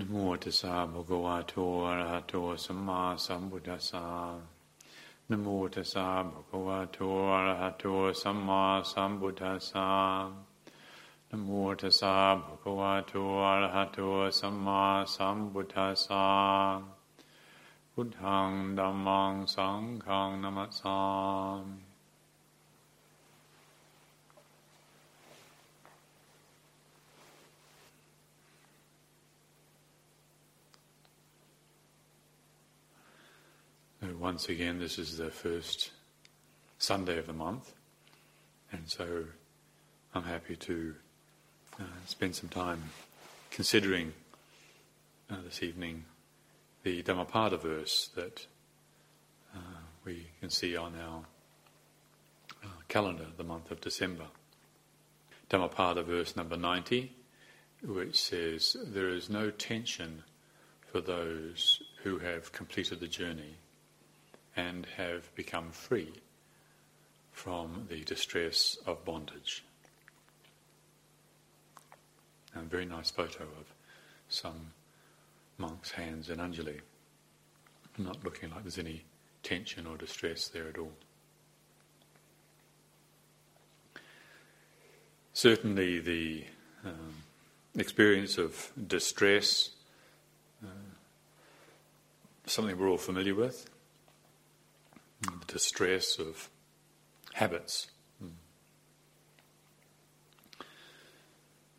นโมตัสสะภะคะวะโตอะระหะโตสัมมาสัมพุทธัสสะนโมตัสสะภะคะวะโตอะระหะโตสัมมาสัมพุทธัสสะนโมตัสสะภะคะวะโตอะระหะโตสัมมาสัมพุทธัสสะพุทธังธัมมังสังฆังนัมัสสามิ Once again, this is the first Sunday of the month, and so I'm happy to uh, spend some time considering uh, this evening the Dhammapada verse that uh, we can see on our uh, calendar, the month of December. Dhammapada verse number 90, which says, There is no tension for those who have completed the journey and have become free from the distress of bondage. A very nice photo of some monk's hands in Anjali, not looking like there's any tension or distress there at all. Certainly, the um, experience of distress, uh, something we're all familiar with the distress of habits,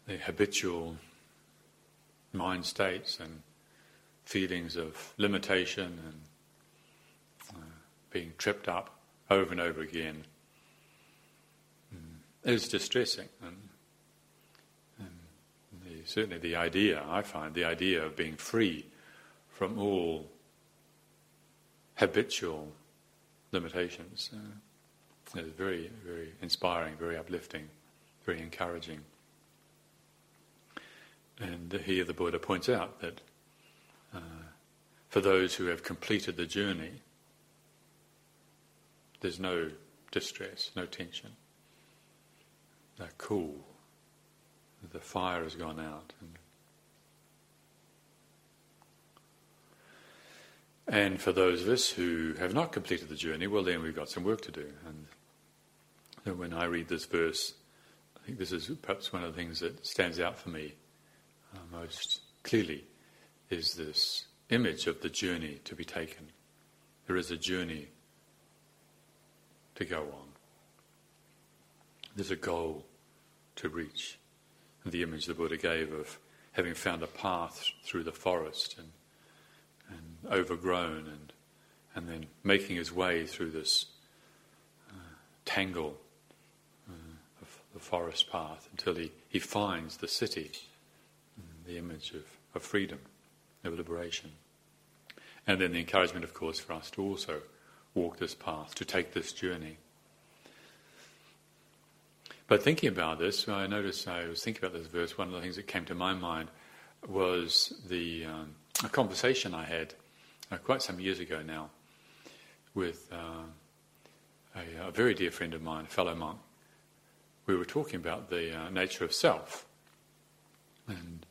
the habitual mind states and feelings of limitation and uh, being tripped up over and over again is distressing. And, and the, certainly the idea, I find, the idea of being free from all habitual limitations. Uh, it's very, very inspiring, very uplifting, very encouraging. And here the Buddha points out that uh, for those who have completed the journey, there's no distress, no tension. They're cool. The fire has gone out. And And for those of us who have not completed the journey, well, then we've got some work to do. And when I read this verse, I think this is perhaps one of the things that stands out for me uh, most clearly is this image of the journey to be taken. There is a journey to go on. There's a goal to reach. And the image the Buddha gave of having found a path through the forest and overgrown and and then making his way through this uh, tangle uh, of the forest path until he, he finds the city, the image of, of freedom, of liberation. And then the encouragement, of course, for us to also walk this path, to take this journey. But thinking about this, I noticed I was thinking about this verse. One of the things that came to my mind was the um, a conversation I had uh, quite some years ago now with uh, a, a, very dear friend of mine, a fellow monk. We were talking about the uh, nature of self, and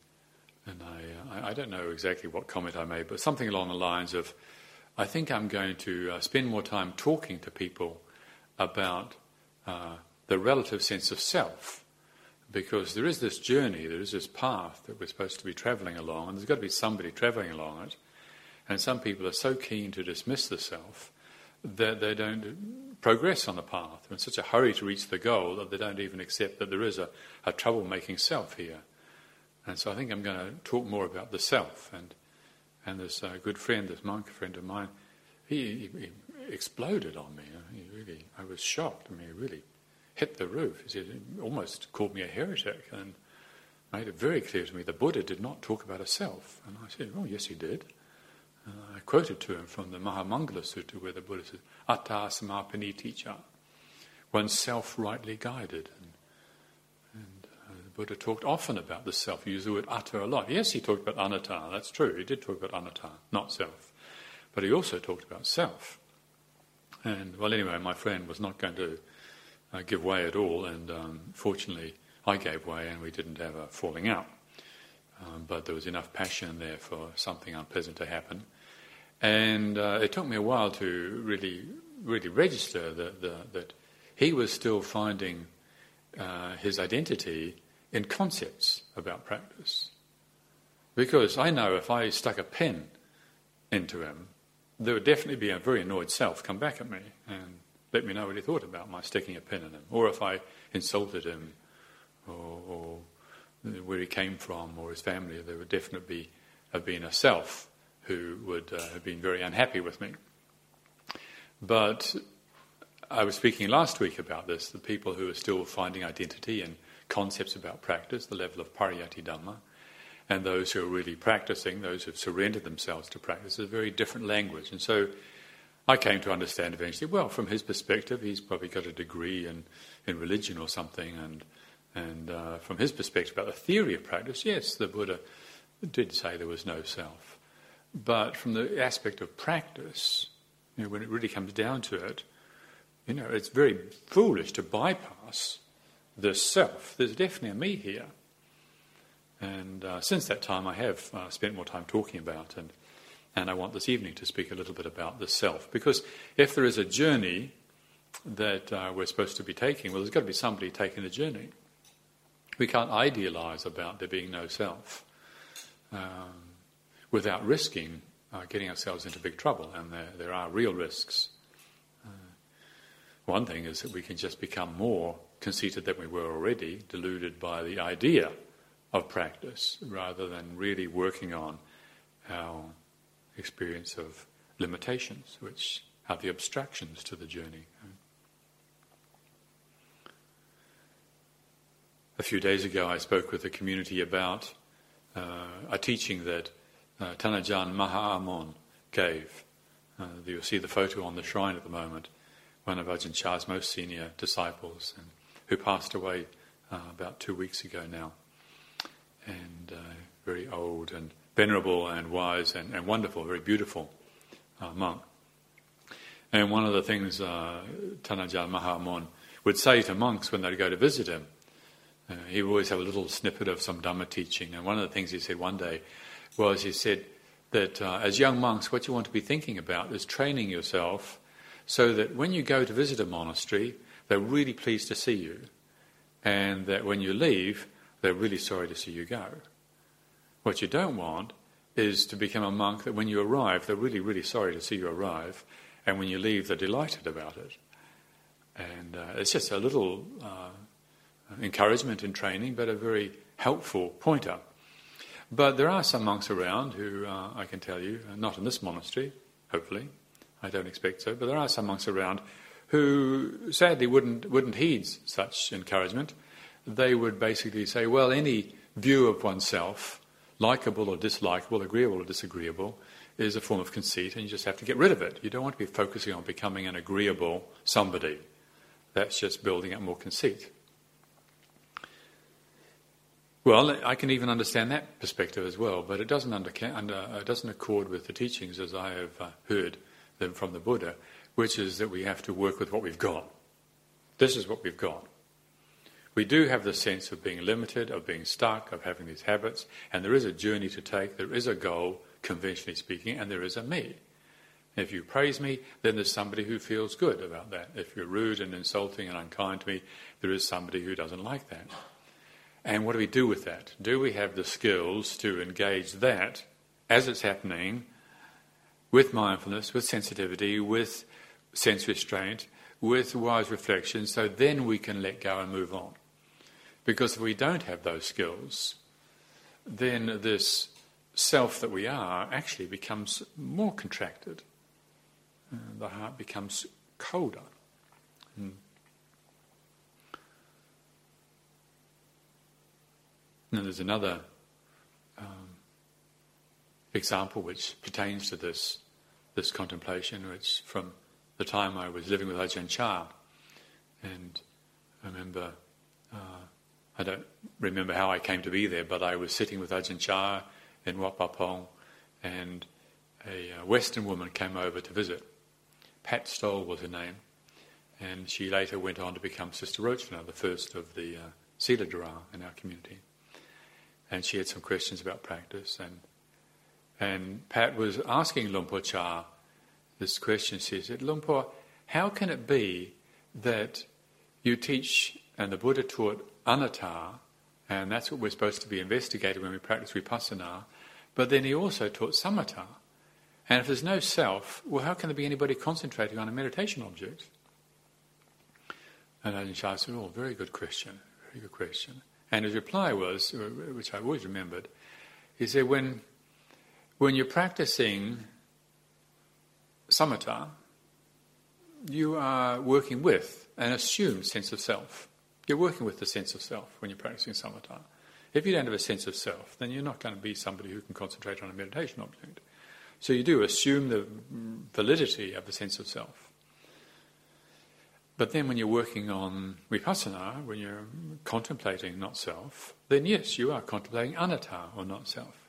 and I, uh, I don't know exactly what comment I made, but something along the lines of, I think I'm going to uh, spend more time talking to people about the relative sense of self because there is this journey, there is this path that we're supposed to be travelling along, and there's got to be somebody travelling along it. And some people are so keen to dismiss the self that they don't progress on the path. They're in such a hurry to reach the goal that they don't even accept that there is a, a troublemaking self here. And so I think I'm going to talk more about the self. And, and this uh, good friend, this monk friend of mine, he, he, he exploded on me. He really, I was shocked. I mean, he really hit the roof. He said, almost called me a heretic and made it very clear to me the Buddha did not talk about a self. And I said, oh, yes, he did. And I quoted to him from the Mahamangala Sutta where the Buddha says, Atta samapaniticha, oneself rightly guided. And, and uh, the Buddha talked often about the self. He used the word atta a lot. Yes, he talked about anatta, that's true. He did talk about anatta, not self. But he also talked about self. And, well, anyway, my friend was not going to uh, give way at all, and um, fortunately I gave way and we didn't have a falling out. um, but there was enough passion there for something unpleasant to happen. And uh, it took me a while to really, really register that, that he was still finding uh, his identity in concepts about practice. Because I know if I stuck a pen into him, there would definitely be a very annoyed self come back at me and let me know what he thought about my sticking a pen in him. Or if I insulted him or, or where he came from or his family, there would definitely have been a self who would uh, have been very unhappy with me. But I was speaking last week about this the people who are still finding identity and concepts about practice, the level of pariyatti dhamma, and those who are really practicing, those who have surrendered themselves to practice, is a very different language. And so I came to understand eventually, well, from his perspective, he's probably got a degree in, in religion or something, and, and uh, from his perspective about the theory of practice, yes, the Buddha did say there was no self. But from the aspect of practice, you know, when it really comes down to it, you know, it's very foolish to bypass the self. There's definitely a me here. And uh, since that time, I have uh, spent more time talking about, and, and I want this evening to speak a little bit about the self. Because if there is a journey that uh, we're supposed to be taking, well, there's got to be somebody taking the journey. We can't idealize about there being no self um, without risking uh, getting ourselves into big trouble, and there, there are real risks. Uh, one thing is that we can just become more conceited than we were already, deluded by the idea of practice rather than really working on our experience of limitations, which are the obstructions to the journey. A few days ago, I spoke with the community about uh, a teaching that uh, Tanajan Mahamon gave. Uh, you'll see the photo on the shrine at the moment, one of Ajahn Chah's most senior disciples, and who passed away uh, about two weeks ago now and uh, very old and venerable and wise and, and wonderful, very beautiful uh, monk. And one of the things uh, Tanajan Mahamon would say to monks when they'd go to visit him, uh, he would always have a little snippet of some Dhamma teaching. And one of the things he said one day was he said that uh, as young monks, what you want to be thinking about is training yourself so that when you go to visit a monastery, they're really pleased to see you. And that when you leave, they're really sorry to see you go. What you don't want is to become a monk that when you arrive, they're really, really sorry to see you arrive, and when you leave, they're delighted about it. And uh, it's just a little uh, encouragement in training, but a very helpful pointer. But there are some monks around who, uh, I can tell you, not in this monastery, hopefully, I don't expect so, but there are some monks around who sadly wouldn't, wouldn't heed such encouragement they would basically say, well, any view of oneself, likable or dislikable, agreeable or disagreeable, is a form of conceit, and you just have to get rid of it. You don't want to be focusing on becoming an agreeable somebody. That's just building up more conceit. Well, I can even understand that perspective as well, but it doesn't, under, under, it doesn't accord with the teachings as I have uh, heard them from the Buddha, which is that we have to work with what we've got. This is what we've got. We do have the sense of being limited, of being stuck, of having these habits, and there is a journey to take, there is a goal, conventionally speaking, and there is a me. If you praise me, then there's somebody who feels good about that. If you're rude and insulting and unkind to me, there is somebody who doesn't like that. And what do we do with that? Do we have the skills to engage that as it's happening with mindfulness, with sensitivity, with sense restraint, with wise reflection, so then we can let go and move on? Because if we don't have those skills, then this self that we are actually becomes more contracted. Uh, the heart becomes colder. Mm. And there's another um, example which pertains to this this contemplation, which from the time I was living with Ajahn Chah, and I remember uh, I don't remember how I came to be there, but I was sitting with Ajahn Chah in Wat Pah Pong, and a uh, Western woman came over to visit. Pat Stoll was her name, and she later went on to become Sister Rocana, the first of the uh, Siladhara in our community. And she had some questions about practice. And and Pat was asking Luang Por Chah this question. She said, Luang Por, how can it be that you teach, and the Buddha taught anatta, and that's what we're supposed to be investigating when we practice vipassana, but then he also taught samatha. And if there's no self, well, how can there be anybody concentrating on a meditation object? And Ajahn Chah said, Oh, very good question, very good question. And his reply was, uh, which I always remembered, he said, when, when you're practicing samatha, you are working with an assumed sense of self. You're working with the sense of self when you're practicing samatha. If you don't have a sense of self, then you're not going to be somebody who can concentrate on a meditation object. So you do assume the validity of the sense of self. But then when you're working on vipassana, when you're contemplating not self, then yes, you are contemplating anatta or not self.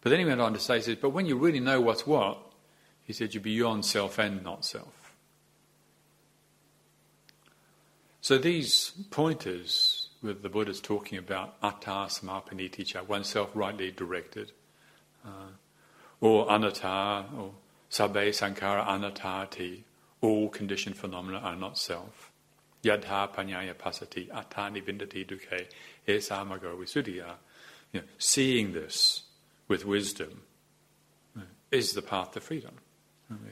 But then he went on to say, he says, but when you really know what's what, he said, you're beyond self and not self. So these pointers with the Buddha's talking about atta samapaniticha, oneself rightly directed, uh, or anatta, or sabbe sankhara anattati, all conditioned phenomena are not self. Yadha panyaya passati atani vindati dukkhe esamago visuddhiya. You know, seeing this with wisdom is the path to freedom.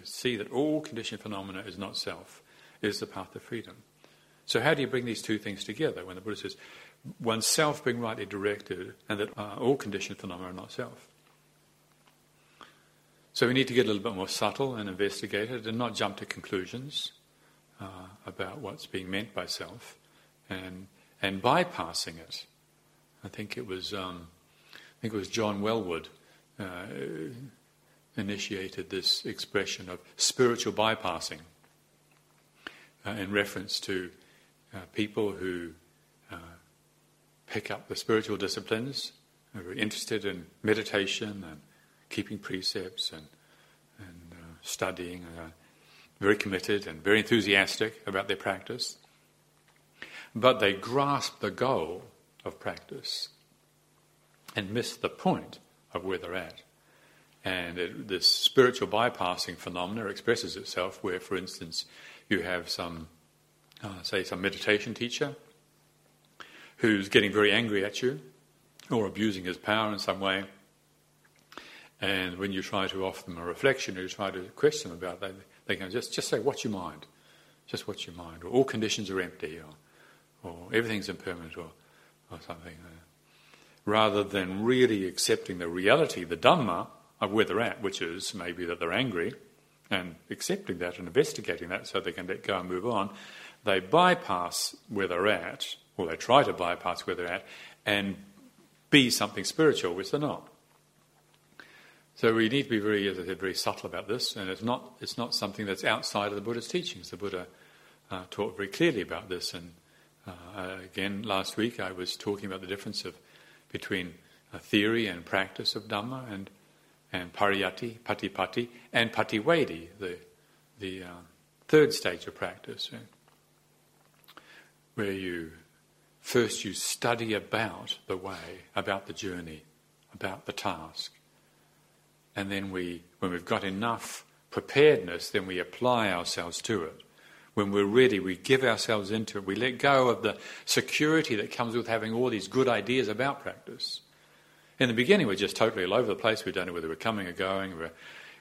See that all conditioned phenomena is not self, is the path to freedom. So, how do you bring these two things together when the Buddha says, oneself being rightly directed and that uh, all conditioned phenomena are not self? So we need to get a little bit more subtle and investigate it and not jump to conclusions uh, about what's being meant by self and, and bypassing it. I think it was, um, I think it was John Welwood uh, initiated this expression of spiritual bypassing uh, in reference to uh, people who uh, pick up the spiritual disciplines, who are interested in meditation and keeping precepts and, and uh, studying, uh, very committed and very enthusiastic about their practice. But they grasp the goal of practice and miss the point of where they're at. And it, this spiritual bypassing phenomena expresses itself where, for instance, you have some, uh, say, some meditation teacher who's getting very angry at you or abusing his power in some way and when you try to offer them a reflection or you try to question them about that, they can just, just say, What's your mind? Just what's your mind? Or all conditions are empty, or, or everything's impermanent, or, or something. Rather than really accepting the reality, the Dhamma, of where they're at, which is maybe that they're angry, and accepting that and investigating that so they can let go and move on, they bypass where they're at, or they try to bypass where they're at, and be something spiritual, which they're not. So we need to be very, as I said, very subtle about this, and it's not, it's not something that's outside of the Buddha's teachings. The Buddha uh, taught very clearly about this, and uh, again, last week I was talking about the difference of between a theory and practice of Dhamma, and and pariyatti, patipatti, and pativedha, the the uh, third stage of practice, where you first you study about the way, about the journey, about the task, and then we, when we've got enough preparedness, then we apply ourselves to it. When we're ready, we give ourselves into it. We let go of the security that comes with having all these good ideas about practice. In the beginning, we're just totally all over the place. We don't know whether we're coming or going. We're,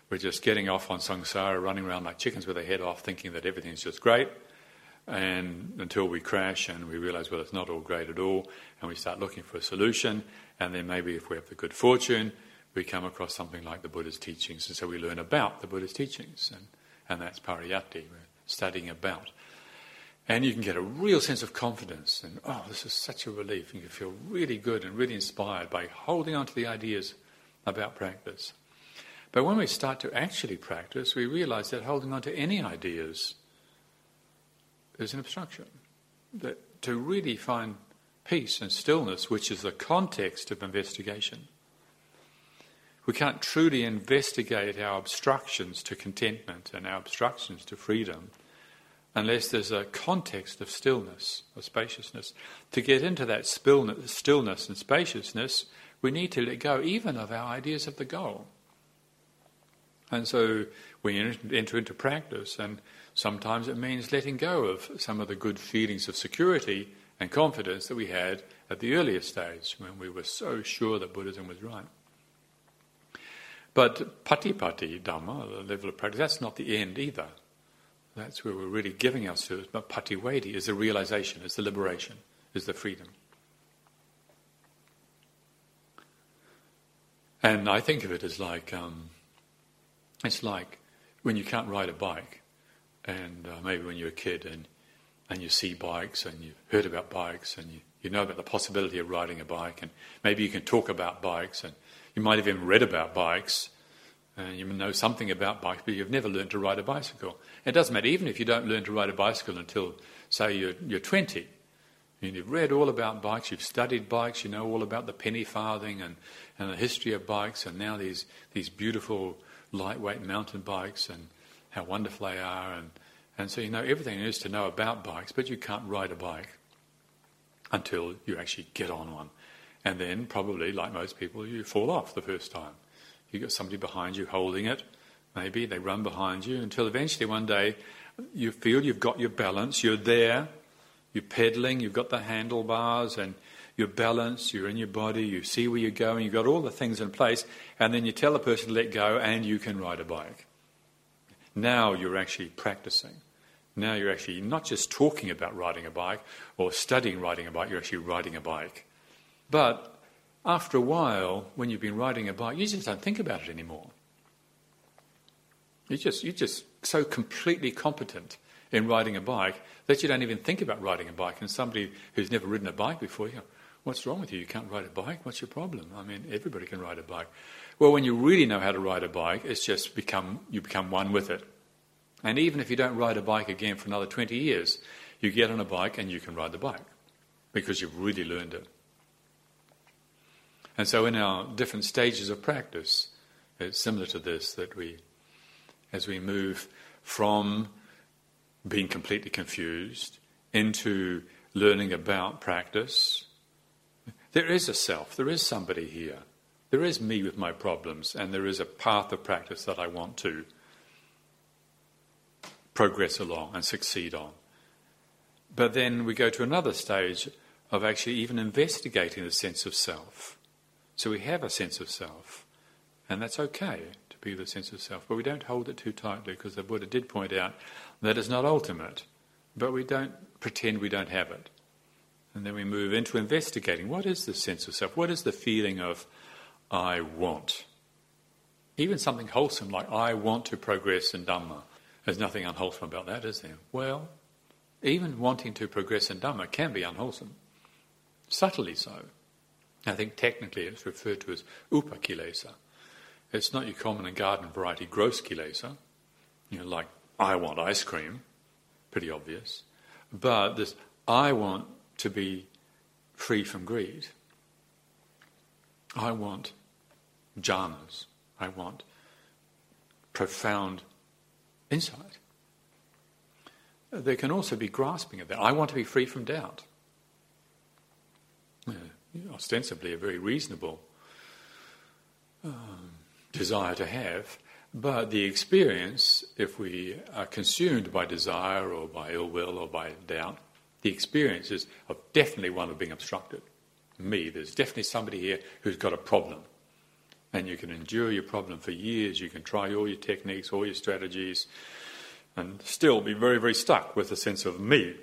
we're just getting off on samsara, running around like chickens with our head off, thinking that everything's just great. And until we crash and we realize, well, it's not all great at all, and we start looking for a solution. And then maybe if we have the good fortune, we come across something like the Buddha's teachings, and so we learn about the Buddha's teachings, and, and that's pariyatti, we're studying about. And you can get a real sense of confidence, and oh, this is such a relief, and you feel really good and really inspired by holding on to the ideas about practice. But when we start to actually practice, we realize that holding on to any ideas is an obstruction. That to really find peace and stillness, which is the context of investigation, we can't truly investigate our obstructions to contentment and our obstructions to freedom unless there's a context of stillness or spaciousness. To get into that stillness and spaciousness, We need to let go even of our ideas of the goal. And so we enter into practice, and sometimes it means letting go of some of the good feelings of security and confidence that we had at the earlier stage when we were so sure that Buddhism was right. But patipatti dhamma, the level of practice, that's not the end either. That's where we're really giving ourselves. But pativedha is the realization, is the liberation, is the freedom. And I think of it as like um, it's like when you can't ride a bike, and uh, maybe when you're a kid and and you see bikes and you've heard about bikes and you, you know about the possibility of riding a bike and maybe you can talk about bikes and you might have even read about bikes and you know something about bikes, but you've never learned to ride a bicycle. It doesn't matter, even if you don't learn to ride a bicycle until, say, you're, you're 20. And you've read all about bikes, you've studied bikes, you know all about the penny farthing and, and the history of bikes, and now these, these beautiful lightweight mountain bikes and how wonderful they are. And, and so you know everything there is to know about bikes, but you can't ride a bike until you actually get on one. And then, probably, like most people, you fall off the first time. You've got somebody behind you holding it, maybe, they run behind you until eventually one day you feel you've got your balance, you're there, you're pedaling, you've got the handlebars and you're balanced, you're in your body, you see where you're going, you've got all the things in place, and then you tell the person to let go and you can ride a bike. Now you're actually practicing. Now you're actually not just talking about riding a bike or studying riding a bike, you're actually riding a bike. But after a while, when you've been riding a bike, you just don't think about it anymore. You just, you're just so completely competent in riding a bike that you don't even think about riding a bike. And somebody who's never ridden a bike before, you what's wrong with you? You can't ride a bike? What's your problem? I mean, everybody can ride a bike. Well, when you really know how to ride a bike, it's just become, you become one with it. And even if you don't ride a bike again for another 20 years, you get on a bike and you can ride the bike because you've really learned it. And so, in our different stages of practice, it's similar to this that we, as we move from being completely confused into learning about practice, there is a self, there is somebody here. There is me with my problems, and there is a path of practice that I want to progress along and succeed on. But then we go to another stage of actually even investigating the sense of self. So we have a sense of self, and that's okay to be the sense of self, but we don't hold it too tightly because the Buddha did point out that it's not ultimate, but we don't pretend we don't have it. And then we move into investigating what is the sense of self? What is the feeling of I want? Even something wholesome like I want to progress in Dhamma. There's nothing unwholesome about that, is there? Well, even wanting to progress in Dhamma can be unwholesome, subtly so. I think technically it's referred to as upakilesa. It's not your common and garden variety gross kilesa, you know, like I want ice cream, pretty obvious. But this I want to be free from greed. I want jhanas. I want profound insight. There can also be grasping of that. I want to be free from doubt. Ostensibly a very reasonable um, desire to have, but the experience, if we are consumed by desire or by ill will or by doubt, the experience is of definitely one of being obstructed. Me, there's definitely somebody here who's got a problem. And you can endure your problem for years, you can try all your techniques, all your strategies, and still be very, very stuck with the sense of me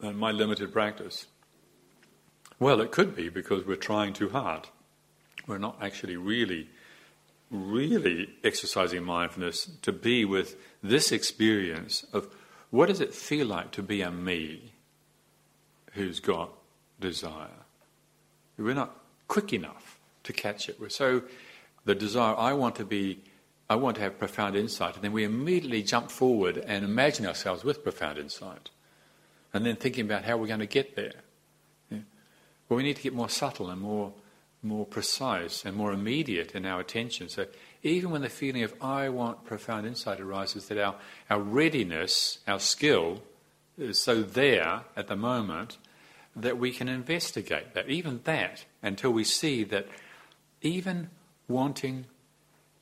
and my limited practice. Well, it could be because we're trying too hard. We're not actually really, really exercising mindfulness to be with this experience of what does it feel like to be a me who's got desire. We're not quick enough to catch it. We're so the desire, I want to be, I want to have profound insight, and then we immediately jump forward and imagine ourselves with profound insight, and then thinking about how we're going to get there. But we need to get more subtle and more, more precise and more immediate in our attention. So even when the feeling of I want profound insight arises, that our, our readiness, our skill is so there at the moment that we can investigate that, even that, until we see that even wanting,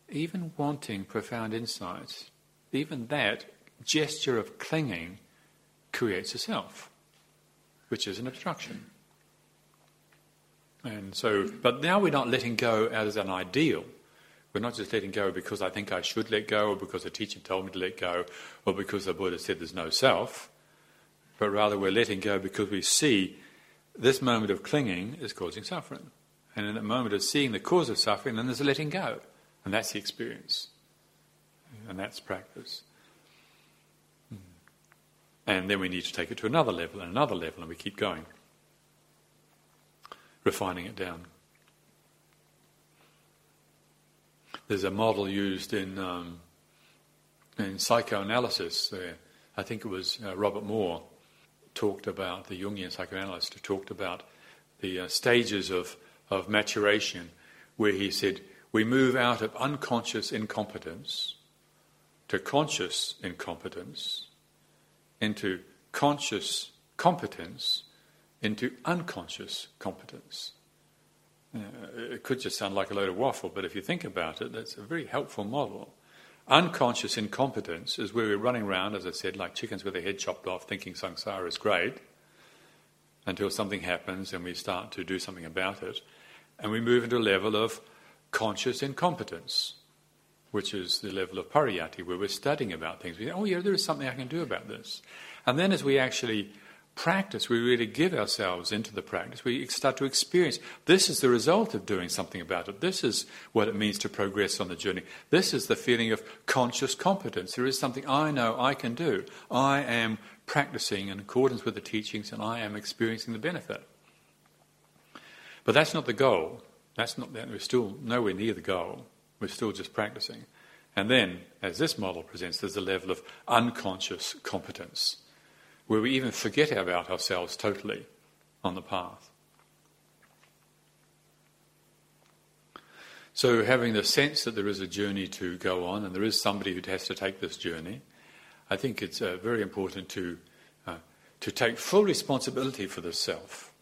even wanting profound insights, even that gesture of clinging creates a self, which is an obstruction. And so, but now we're not letting go as an ideal. We're not just letting go because I think I should let go, or because a teacher told me to let go, or because the Buddha said there's no self, but rather we're letting go because we see this moment of clinging is causing suffering. And in that moment of seeing the cause of suffering, then there's a letting go. And that's the experience. And that's practice. Hmm. And then we need to take it to another level and another level, and we keep going, refining it down. There's a model used in, um, in psychoanalysis. I think it was uh, Robert Moore talked about, the Jungian psychoanalyst, who talked about the uh, stages of, of maturation, where he said, we move out of unconscious incompetence to conscious incompetence, into conscious competence, into unconscious competence. Uh, it could just sound like a load of waffle, but if you think about it, that's a very helpful model. Unconscious incompetence is where we're running around, as I said, like chickens with their head chopped off, thinking samsara is great, until something happens and we start to do something about it. And we move into a level of conscious incompetence, which is the level of pariyatti, where we're studying about things. We think, oh, yeah, there is something I can do about this. And then as we actually practice, we really give ourselves into the practice, we start to experience this is the result of doing something about it. This is what it means to progress on the journey. This is the feeling of conscious competence. There is something I know I can do. I am practicing in accordance with the teachings and I am experiencing the benefit. But that's not the goal. That's not that. We're still nowhere near the goal. We're still just practicing. And then, as this model presents, there's a level of unconscious competence where we even forget about ourselves totally on the path. So, having the sense that there is a journey to go on and there is somebody who has to take this journey, I think it's uh, very important to, uh, to take full responsibility for the self.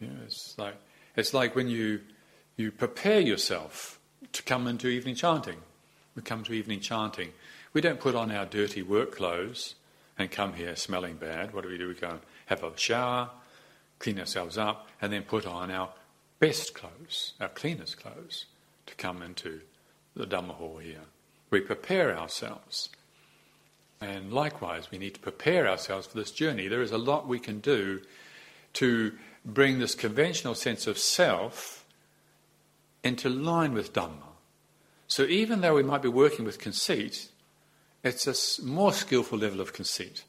You know, it's, like, it's like when you, you prepare yourself to come into evening chanting. We come to evening chanting. We don't put on our dirty work clothes and come here smelling bad, what do we do? We go and have a shower, clean ourselves up, and then put on our best clothes, our cleanest clothes, to come into the Dhamma hall here. We prepare ourselves. And likewise, we need to prepare ourselves for this journey. There is a lot we can do to bring this conventional sense of self into line with Dhamma. So even though we might be working with conceit, it's a more skillful level of conceit.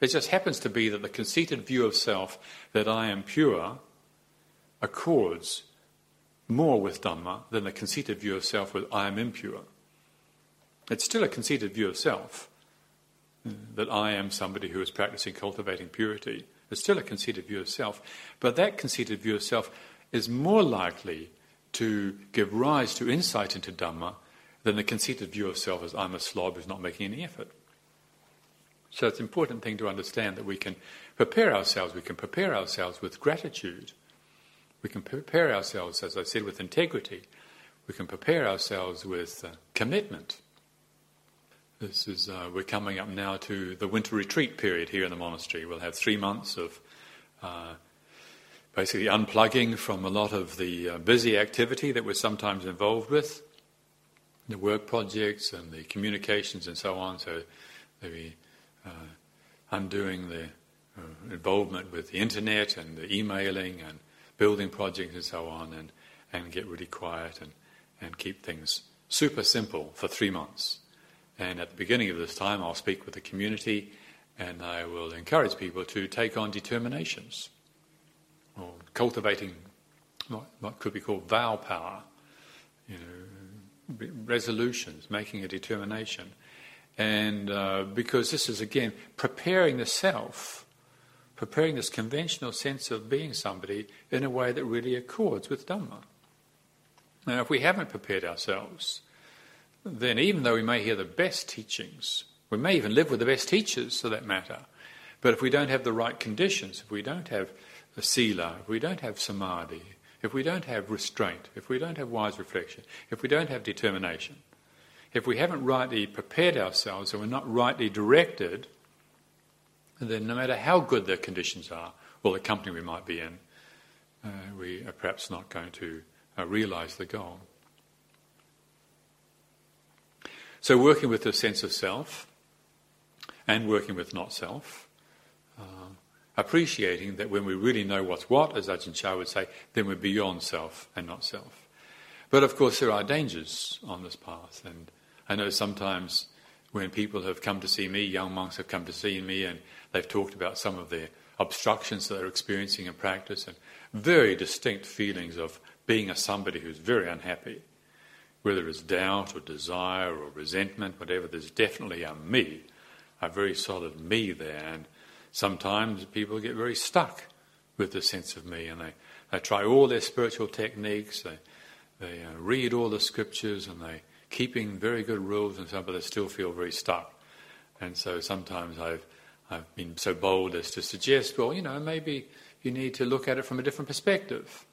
It just happens to be that the conceited view of self, that I am pure, accords more with Dhamma than the conceited view of self with I am impure. It's still a conceited view of self, that I am somebody who is practicing cultivating purity. It's still a conceited view of self, but that conceited view of self is more likely to give rise to insight into Dhamma then the conceited view of self is I'm a slob who's not making any effort. So it's an important thing to understand that we can prepare ourselves, we can prepare ourselves with gratitude. We can prepare ourselves, as I said, with integrity. We can prepare ourselves with uh, commitment. This is uh, we're coming up now to the winter retreat period here in the monastery. We'll have three months of uh, basically unplugging from a lot of the uh, busy activity that we're sometimes involved with the work projects and the communications and so on. So maybe uh, undoing the uh, involvement with the internet and the emailing and building projects and so on, and, and get really quiet and, and keep things super simple for three months. And at the beginning of this time, I'll speak with the community and I will encourage people to take on determinations or cultivating what, what could be called vow power. You know, resolutions, making a determination. And uh, because this is, again, preparing the self, preparing this conventional sense of being somebody in a way that really accords with Dhamma. Now, if we haven't prepared ourselves, then even though we may hear the best teachings, we may even live with the best teachers for that matter, but if we don't have the right conditions, if we don't have a sila, if we don't have samadhi, if we don't have restraint, if we don't have wise reflection, if we don't have determination, if we haven't rightly prepared ourselves and we're not rightly directed, then no matter how good the conditions are or the company we might be in, uh, we are perhaps not going to uh, realize the goal. So, working with the sense of self and working with not self, appreciating that when we really know what's what, as Ajahn Chah would say, then we're beyond self and not self. But of course, there are dangers on this path, and I know sometimes when people have come to see me, young monks have come to see me, and they've talked about some of their obstructions that they're experiencing in practice, and very distinct feelings of being a somebody who's very unhappy whether it's doubt or desire or resentment, whatever, there's definitely a me, a very solid me there. And sometimes people get very stuck with the sense of me and they, they try all their spiritual techniques, they, they uh, read all the scriptures and they keeping very good rules and so on, but they still feel very stuck. And so sometimes I've, I've been so bold as to suggest, well, you know, maybe you need to look at it from a different perspective.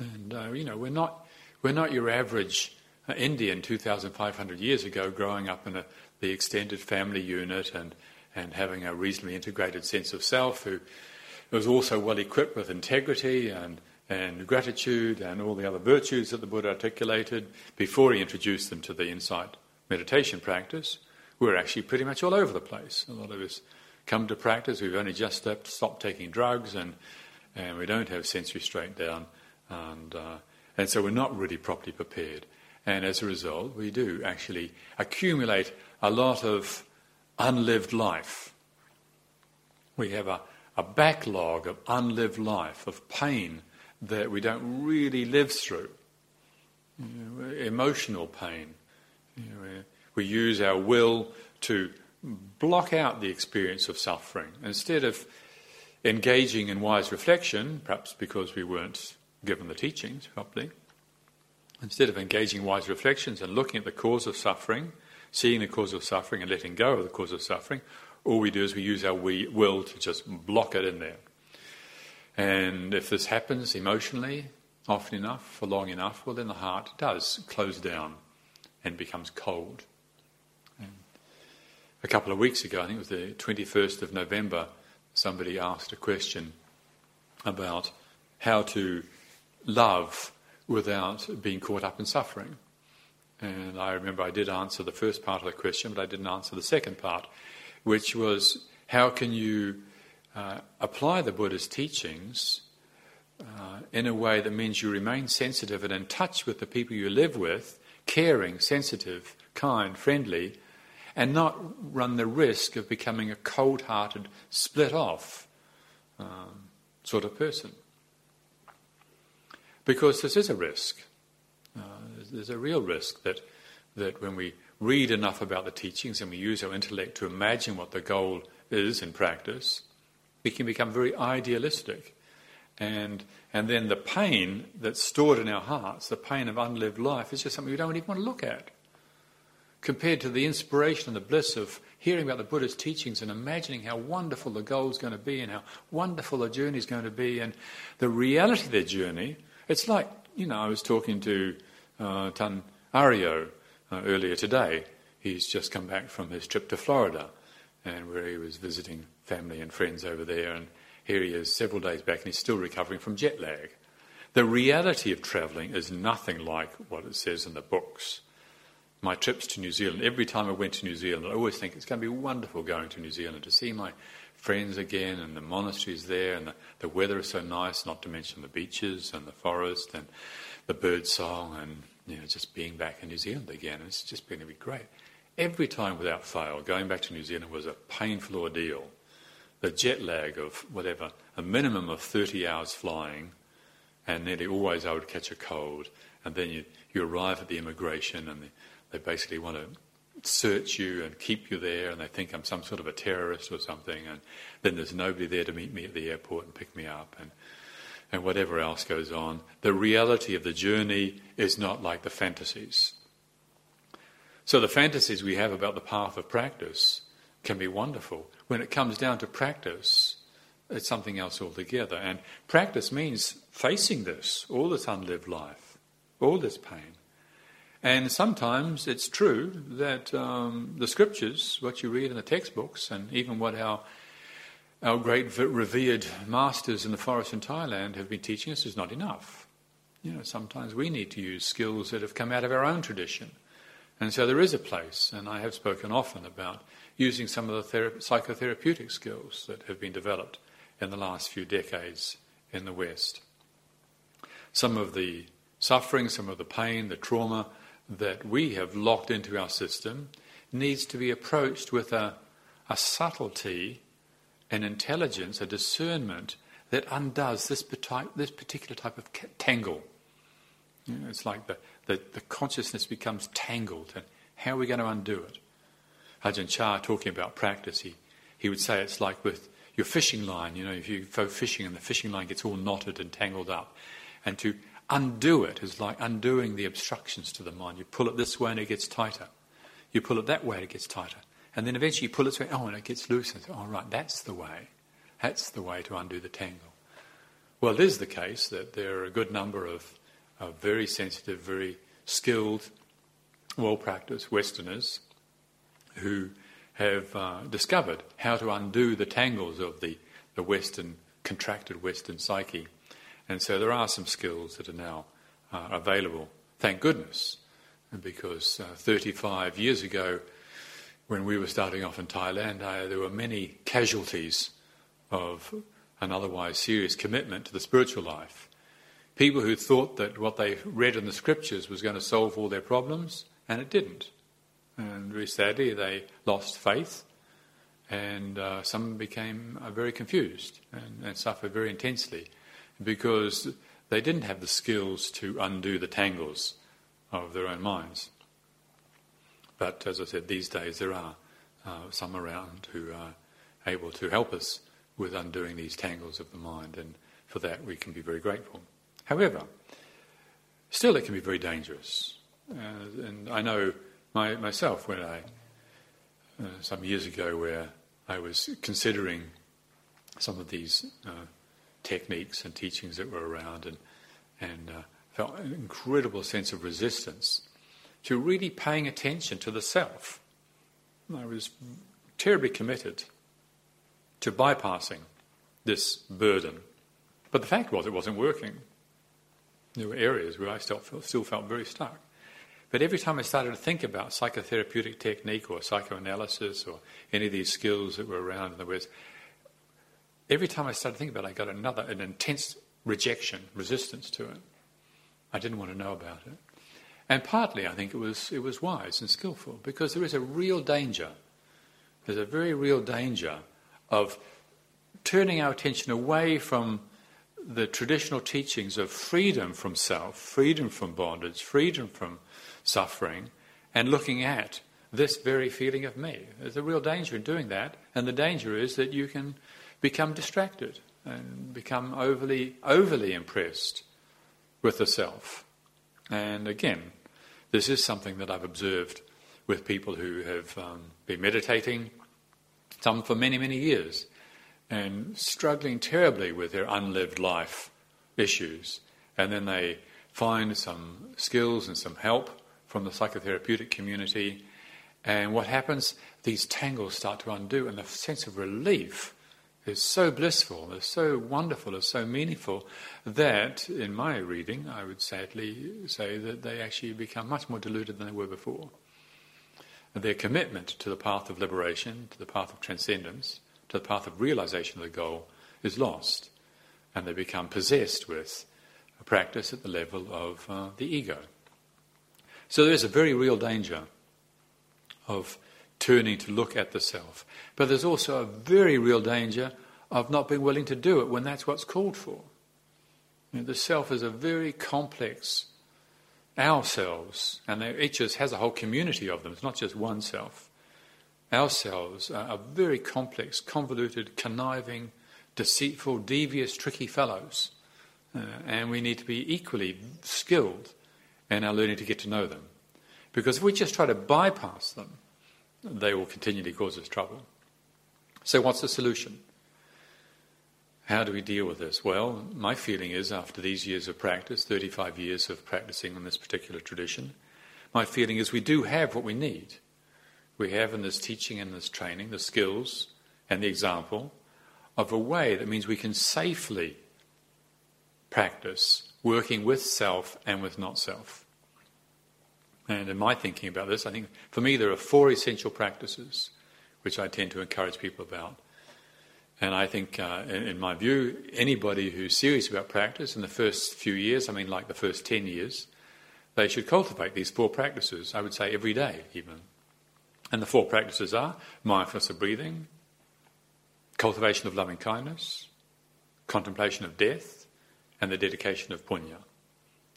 And, uh, you know, we're not we're not your average uh, Indian 2,500 years ago growing up in a, the extended family unit and, and having a reasonably integrated sense of self who was also well equipped with integrity and, and gratitude and all the other virtues that the Buddha articulated before he introduced them to the insight meditation practice. We're actually pretty much all over the place. A lot of us come to practice, we've only just stopped, stopped taking drugs and, and we don't have sense restraint down. And uh, and so we're not really properly prepared. And as a result, we do actually accumulate a lot of unlived life. We have a, a backlog of unlived life, of pain that we don't really live through. You know, emotional pain. You know, we use our will to block out the experience of suffering. Instead of engaging in wise reflection, perhaps because we weren't given the teachings properly, instead of engaging wise reflections and looking at the cause of suffering, seeing the cause of suffering and letting go of the cause of suffering, all we do is we use our will to just block it in there. And if this happens emotionally, often enough, for long enough, well, then the heart does close down and becomes cold. And a couple of weeks ago, I think it was the 21st of November, somebody asked a question about how to love without being caught up in suffering. And I remember I did answer the first part of the question, but I didn't answer the second part, which was how can you uh, apply the Buddha's teachings uh, in a way that means you remain sensitive and in touch with the people you live with, caring, sensitive, kind, friendly, and not run the risk of becoming a cold hearted, split off um, sort of person. Because this is a risk. There's a real risk that, that when we read enough about the teachings and we use our intellect to imagine what the goal is in practice, we can become very idealistic. And, and then the pain that's stored in our hearts, the pain of unlived life, is just something we don't even want to look at. Compared to the inspiration and the bliss of hearing about the Buddha's teachings and imagining how wonderful the goal is going to be and how wonderful the journey is going to be and the reality of their journey it's like, you know, I was talking to uh, Tan Ario uh, earlier today. He's just come back from his trip to Florida, and where he was visiting family and friends over there. And here he is several days back, and he's still recovering from jet lag. The reality of travelling is nothing like what it says in the books. My trips to New Zealand, every time I went to New Zealand, I always think it's going to be wonderful going to New Zealand to see my friends again, and the monasteries there, and the, the weather is so nice, not to mention the beaches and the forest and the bird song, and you know, just being back in New Zealand again. It's just going to be great. Every time without fail, going back to New Zealand was a painful ordeal. The jet lag of whatever, a minimum of 30 hours flying, and nearly always I would catch a cold. And then you, you arrive at the immigration, and they, they basically want to search you and keep you there, and they think I'm some sort of a terrorist or something, and then there's nobody there to meet me at the airport and pick me up, and and whatever else goes on. The reality of the journey is not like the fantasies. So the fantasies we have about the path of practice can be wonderful. When it comes down to practice, it's something else altogether. And practice means facing this, all this unlived life, all this pain. And sometimes it's true that um, the scriptures, what you read in the textbooks, and even what our our great revered masters in the forest in Thailand have been teaching us is not enough. You know, sometimes we need to use skills that have come out of our own tradition. And so there is a place, and I have spoken often about using some of the thera- psychotherapeutic skills that have been developed in the last few decades in the West. Some of the suffering, some of the pain, the trauma that we have locked into our system needs to be approached with a, a subtlety, an intelligence, a discernment that undoes this, this particular type of tangle. You know, it's like the, the, the, consciousness becomes tangled, and how are we going to undo it? Ajahn Chah, talking about practice, he, he would say it's like with your fishing line. You know, if you go fishing and the fishing line gets all knotted and tangled up, and to undo it is like undoing the obstructions to the mind. You pull it this way and it gets tighter. You pull it that way and it gets tighter. And then eventually you pull it this way, oh, and it gets loose. And oh, right, that's the way. That's the way to undo the tangle. Well, it is the case that there are a good number of, of very sensitive, very skilled, well practiced Westerners who have uh, discovered how to undo the tangles of the, the Western, contracted Western psyche. And so there are some skills that are now uh, available, thank goodness, because uh, 35 years ago, when we were starting off in Thailand, uh, there were many casualties of an otherwise serious commitment to the spiritual life. People who thought that what they read in the scriptures was going to solve all their problems, and it didn't. And very sadly, they lost faith, and uh, some became uh, very confused and, and, suffered very intensely because they didn't have the skills to undo the tangles of their own minds. But as I said, these days there are uh, some around who are able to help us with undoing these tangles of the mind, and for that we can be very grateful. However, still it can be very dangerous. Uh, and I know my, myself when I, uh, some years ago, where I was considering some of these uh, techniques and teachings that were around, and and uh, felt an incredible sense of resistance to really paying attention to the self. I was terribly committed to bypassing this burden, but the fact was it wasn't working. There were areas where I still felt, still felt very stuck. But every time I started to think about psychotherapeutic technique or psychoanalysis or any of these skills that were around in the West, every time I started to think about it, I got another, an intense rejection, resistance to it. I didn't want to know about it. And partly, I think it was, it was wise and skillful because there is a real danger. There's a very real danger of turning our attention away from the traditional teachings of freedom from self, freedom from bondage, freedom from suffering and looking at this very feeling of me. There's a real danger in doing that, and the danger is that you can become distracted and become overly overly impressed with the self. And again, this is something that I've observed with people who have um, been meditating, some for many, many years, and struggling terribly with their unlived life issues. And then they find some skills and some help from the psychotherapeutic community. And what happens? These tangles start to undo, and the sense of relief is so blissful, is so wonderful, is so meaningful that, in my reading, I would sadly say that they actually become much more deluded than they were before. Their commitment to the path of liberation, to the path of transcendence, to the path of realization of the goal is lost, and they become possessed with a practice at the level of uh, the ego. So there's a very real danger of turning to look at the self. But there's also a very real danger of not being willing to do it when that's what's called for. You know, the self is a very complex ourselves, and each of us has a whole community of them. It's not just one self. Ourselves are very complex, convoluted, conniving, deceitful, devious, tricky fellows. Uh, and we need to be equally skilled in our learning to get to know them. Because if we just try to bypass them, they will continually cause us trouble. So, what's the solution? How do we deal with this? Well, my feeling is after these years of practice, 35 years of practicing in this particular tradition, my feeling is we do have what we need. We have in this teaching and this training the skills and the example of a way that means we can safely practice working with self and with not self. And in my thinking about this, I think for me there are four essential practices which I tend to encourage people about. And I think, uh, in, in, my view, anybody who's serious about practice in the first few years, I mean, like the first 10 years, they should cultivate these four practices, I would say every day, even. And the four practices are mindfulness of breathing, cultivation of loving kindness, contemplation of death, and the dedication of punya.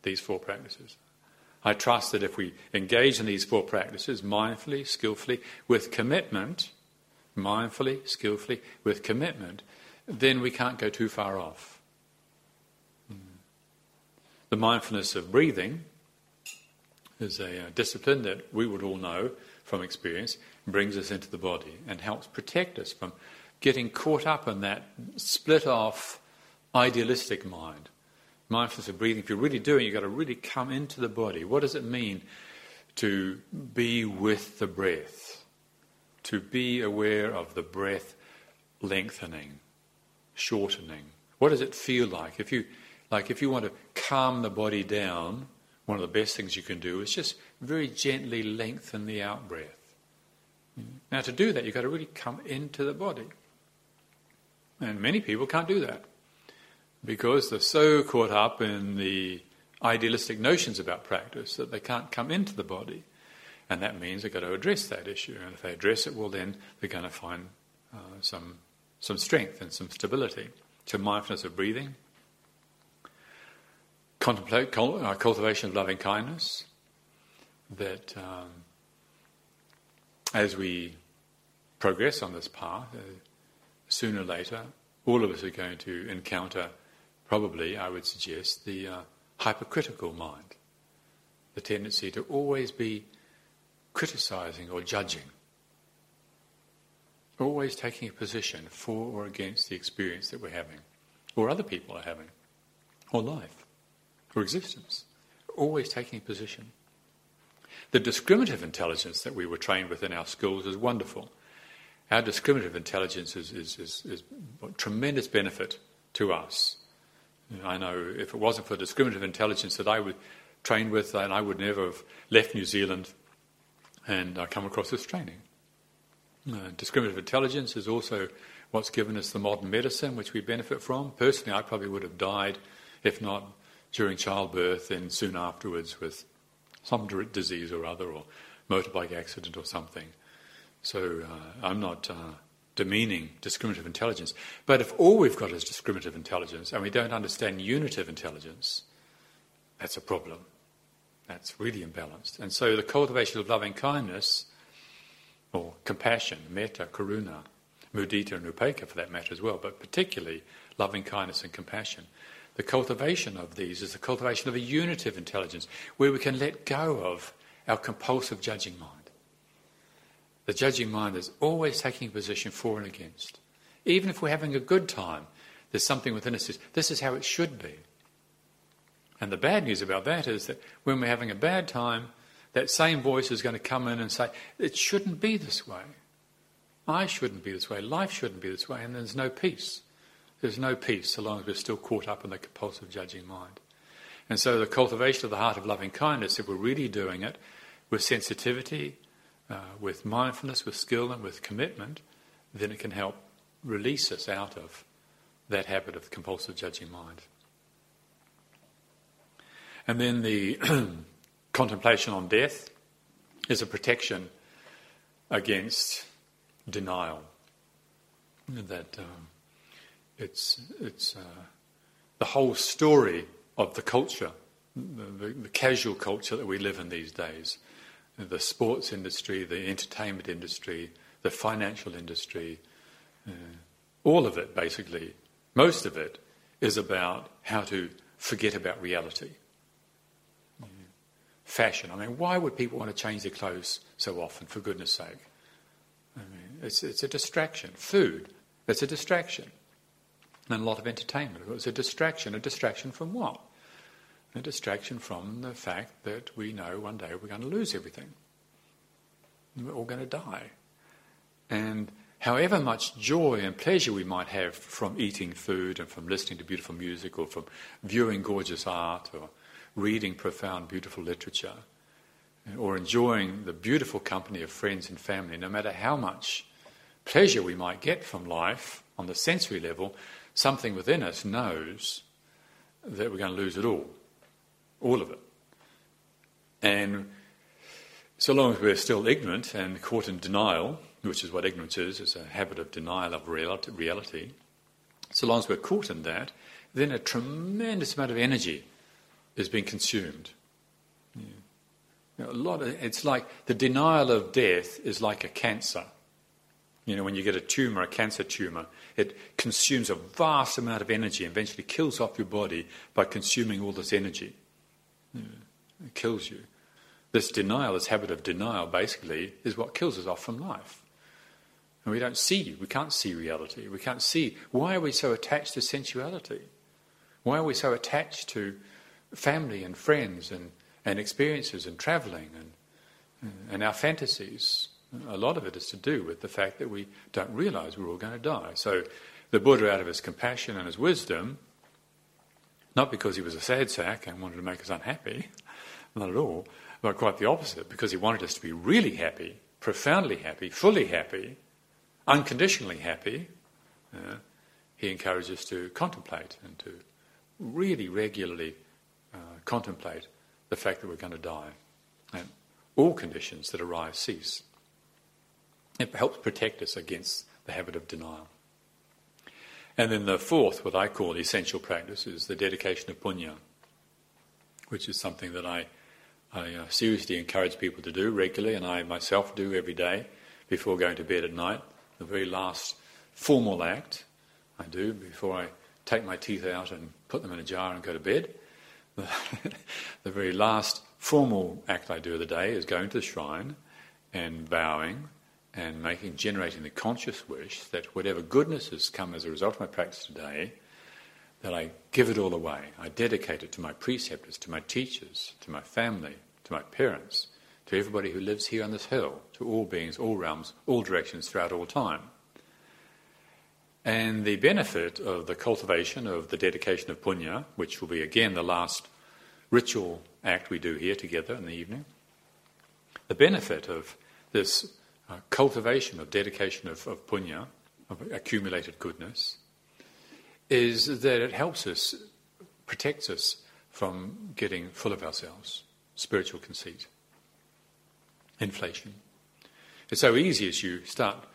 These four practices. I trust that if we engage in these four practices mindfully, skillfully, with commitment, mindfully, skillfully, with commitment, then we can't go too far off. Hmm. The mindfulness of breathing is a, a discipline that we would all know from experience, brings us into the body and helps protect us from getting caught up in that split off idealistic mind mindfulness of breathing, if you're really doing it, you've got to really come into the body. What does it mean to be with the breath? To be aware of the breath lengthening, shortening. What does it feel like? If you like if you want to calm the body down, one of the best things you can do is just very gently lengthen the out breath. Now to do that you've got to really come into the body. And many people can't do that because they're so caught up in the idealistic notions about practice that they can't come into the body. And that means they've got to address that issue. And if they address it, well, then they're going to find uh, some, some strength and some stability. So, mindfulness of breathing, contemplate, uh, cultivation of loving kindness, that um, as we progress on this path, uh, sooner or later, all of us are going to encounter probably, I would suggest, the uh, hypercritical mind, the tendency to always be criticizing or judging, always taking a position for or against the experience that we're having, or other people are having, or life, or existence, always taking a position. The discriminative intelligence that we were trained with in our schools is wonderful. Our discriminative intelligence is, is, is, is tremendous benefit to us I know if it wasn't for discriminative intelligence that I would trained with, then I would never have left New Zealand and I come across this training. Uh, discriminative intelligence is also what's given us the modern medicine, which we benefit from. Personally, I probably would have died, if not during childbirth, then soon afterwards with some disease or other, or motorbike accident or something. So uh, I'm not uh, demeaning discriminative intelligence. But if all we've got is discriminative intelligence and we don't understand unitive intelligence, that's a problem. That's really imbalanced. And so the cultivation of loving kindness, or compassion, metta, karuna, mudita, and upekkha for that matter as well, but particularly loving kindness and compassion. The cultivation of these is the cultivation of a unitive intelligence where we can let go of our compulsive judging mind. The judging mind is always taking a position for and against. Even if we're having a good time, there's something within us that says, this is how it should be. And the bad news about that is that when we're having a bad time, that same voice is going to come in and say, it shouldn't be this way. I shouldn't be this way. Life shouldn't be this way. And there's no peace. There's no peace so long as we're still caught up in the compulsive judging mind. And so the cultivation of the heart of loving kindness, if we're really doing it with sensitivity, uh, with mindfulness, with skill, and with commitment, then it can help release us out of that habit of the compulsive judging mind. And then the contemplation on death is a protection against denial. That um, it's, it's uh, the whole story of the culture, the, the, the casual culture that we live in these days, the sports industry, the entertainment industry, the financial industry, uh, all of it basically, most of it is about how to forget about reality. Fashion. I mean, why would people want to change their clothes so often, for goodness sake? I mean, it's, it's a distraction. Food, it's a distraction. and a lot of entertainment. It was a distraction. A distraction from what? A distraction from the fact that we know one day we're going to lose everything. We're all going to die. And however much joy and pleasure we might have from eating food and from listening to beautiful music or from viewing gorgeous art or reading profound, beautiful literature or enjoying the beautiful company of friends and family, no matter how much pleasure we might get from life on the sensory level, something within us knows that we're going to lose it all, all of it. And so long as we're still ignorant and caught in denial, which is what ignorance is, it's a habit of denial of reality, so long as we're caught in that, then a tremendous amount of energy is being consumed. Yeah. You know, a lot of, it's like the denial of death is like a cancer. You know, when you get a tumor, a cancer tumor, it consumes a vast amount of energy and eventually kills off your body by consuming all this energy. It kills you. This denial, this habit of denial, basically, is what kills us off from life. And we don't see, we can't see reality. We can't see. Why are we so attached to sensuality? Why are we so attached to family and friends and, and experiences and travelling and, and our fantasies? A lot of it is to do with the fact that we don't realize we're all going to die. So the Buddha, out of his compassion and his wisdom, not because he was a sad sack and wanted to make us unhappy, not at all, but quite the opposite, because he wanted us to be really happy, profoundly happy, fully happy, unconditionally happy, uh, he encourages us to contemplate and to really regularly contemplate the fact that we're going to die. And all conditions that arise cease. It helps protect us against the habit of denial. And then the fourth, what I call essential practice, is the dedication of punya, which is something that I, I uh, seriously encourage people to do regularly, and I myself do every day before going to bed at night. The very last formal act I do before I take my teeth out and put them in a jar and go to bed. The very last formal act I do of the day is going to the shrine and bowing and making, generating the conscious wish that whatever goodness has come as a result of my practice today, that I give it all away. I dedicate it to my preceptors, to my teachers, to my family, to my parents, to everybody who lives here on this hill, to all beings, all realms, all directions throughout all time. And the benefit of the cultivation of the dedication of punya, which will be again the last ritual act we do here together in the evening, the benefit of this uh, cultivation of dedication of, of punya, of accumulated goodness, is that it helps us, protects us from getting full of ourselves, spiritual conceit, inflation. It's so easy as you start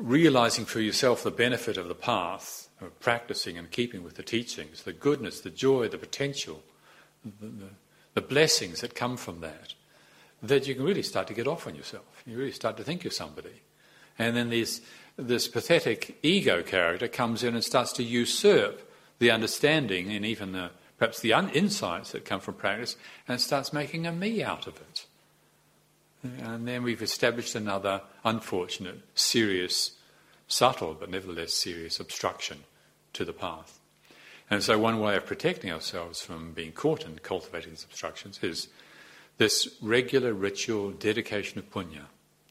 realizing for yourself the benefit of the path, of practicing and keeping with the teachings, the goodness, the joy, the potential, the, the, blessings that come from that that you can really start to get off on yourself. You really start to think you're somebody. And then this, this pathetic ego character comes in and starts to usurp the understanding and even the, perhaps the un- insights that come from practice and starts making a me out of it. And then we've established another unfortunate, serious, subtle, but nevertheless serious obstruction to the path. And so, one way of protecting ourselves from being caught in cultivating these obstructions is this regular ritual dedication of punya.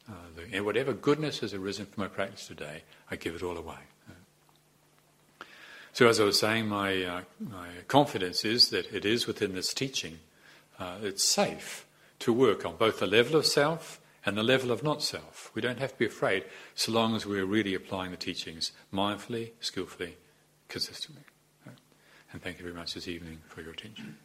Uh, whatever goodness has arisen from my practice today, I give it all away. So, as I was saying, my, uh, my confidence is that it is within this teaching, uh, it's safe to work on both the level of self and the level of not self. We don't have to be afraid so long as we're really applying the teachings mindfully, skillfully, consistently. And thank you very much this evening for your attention.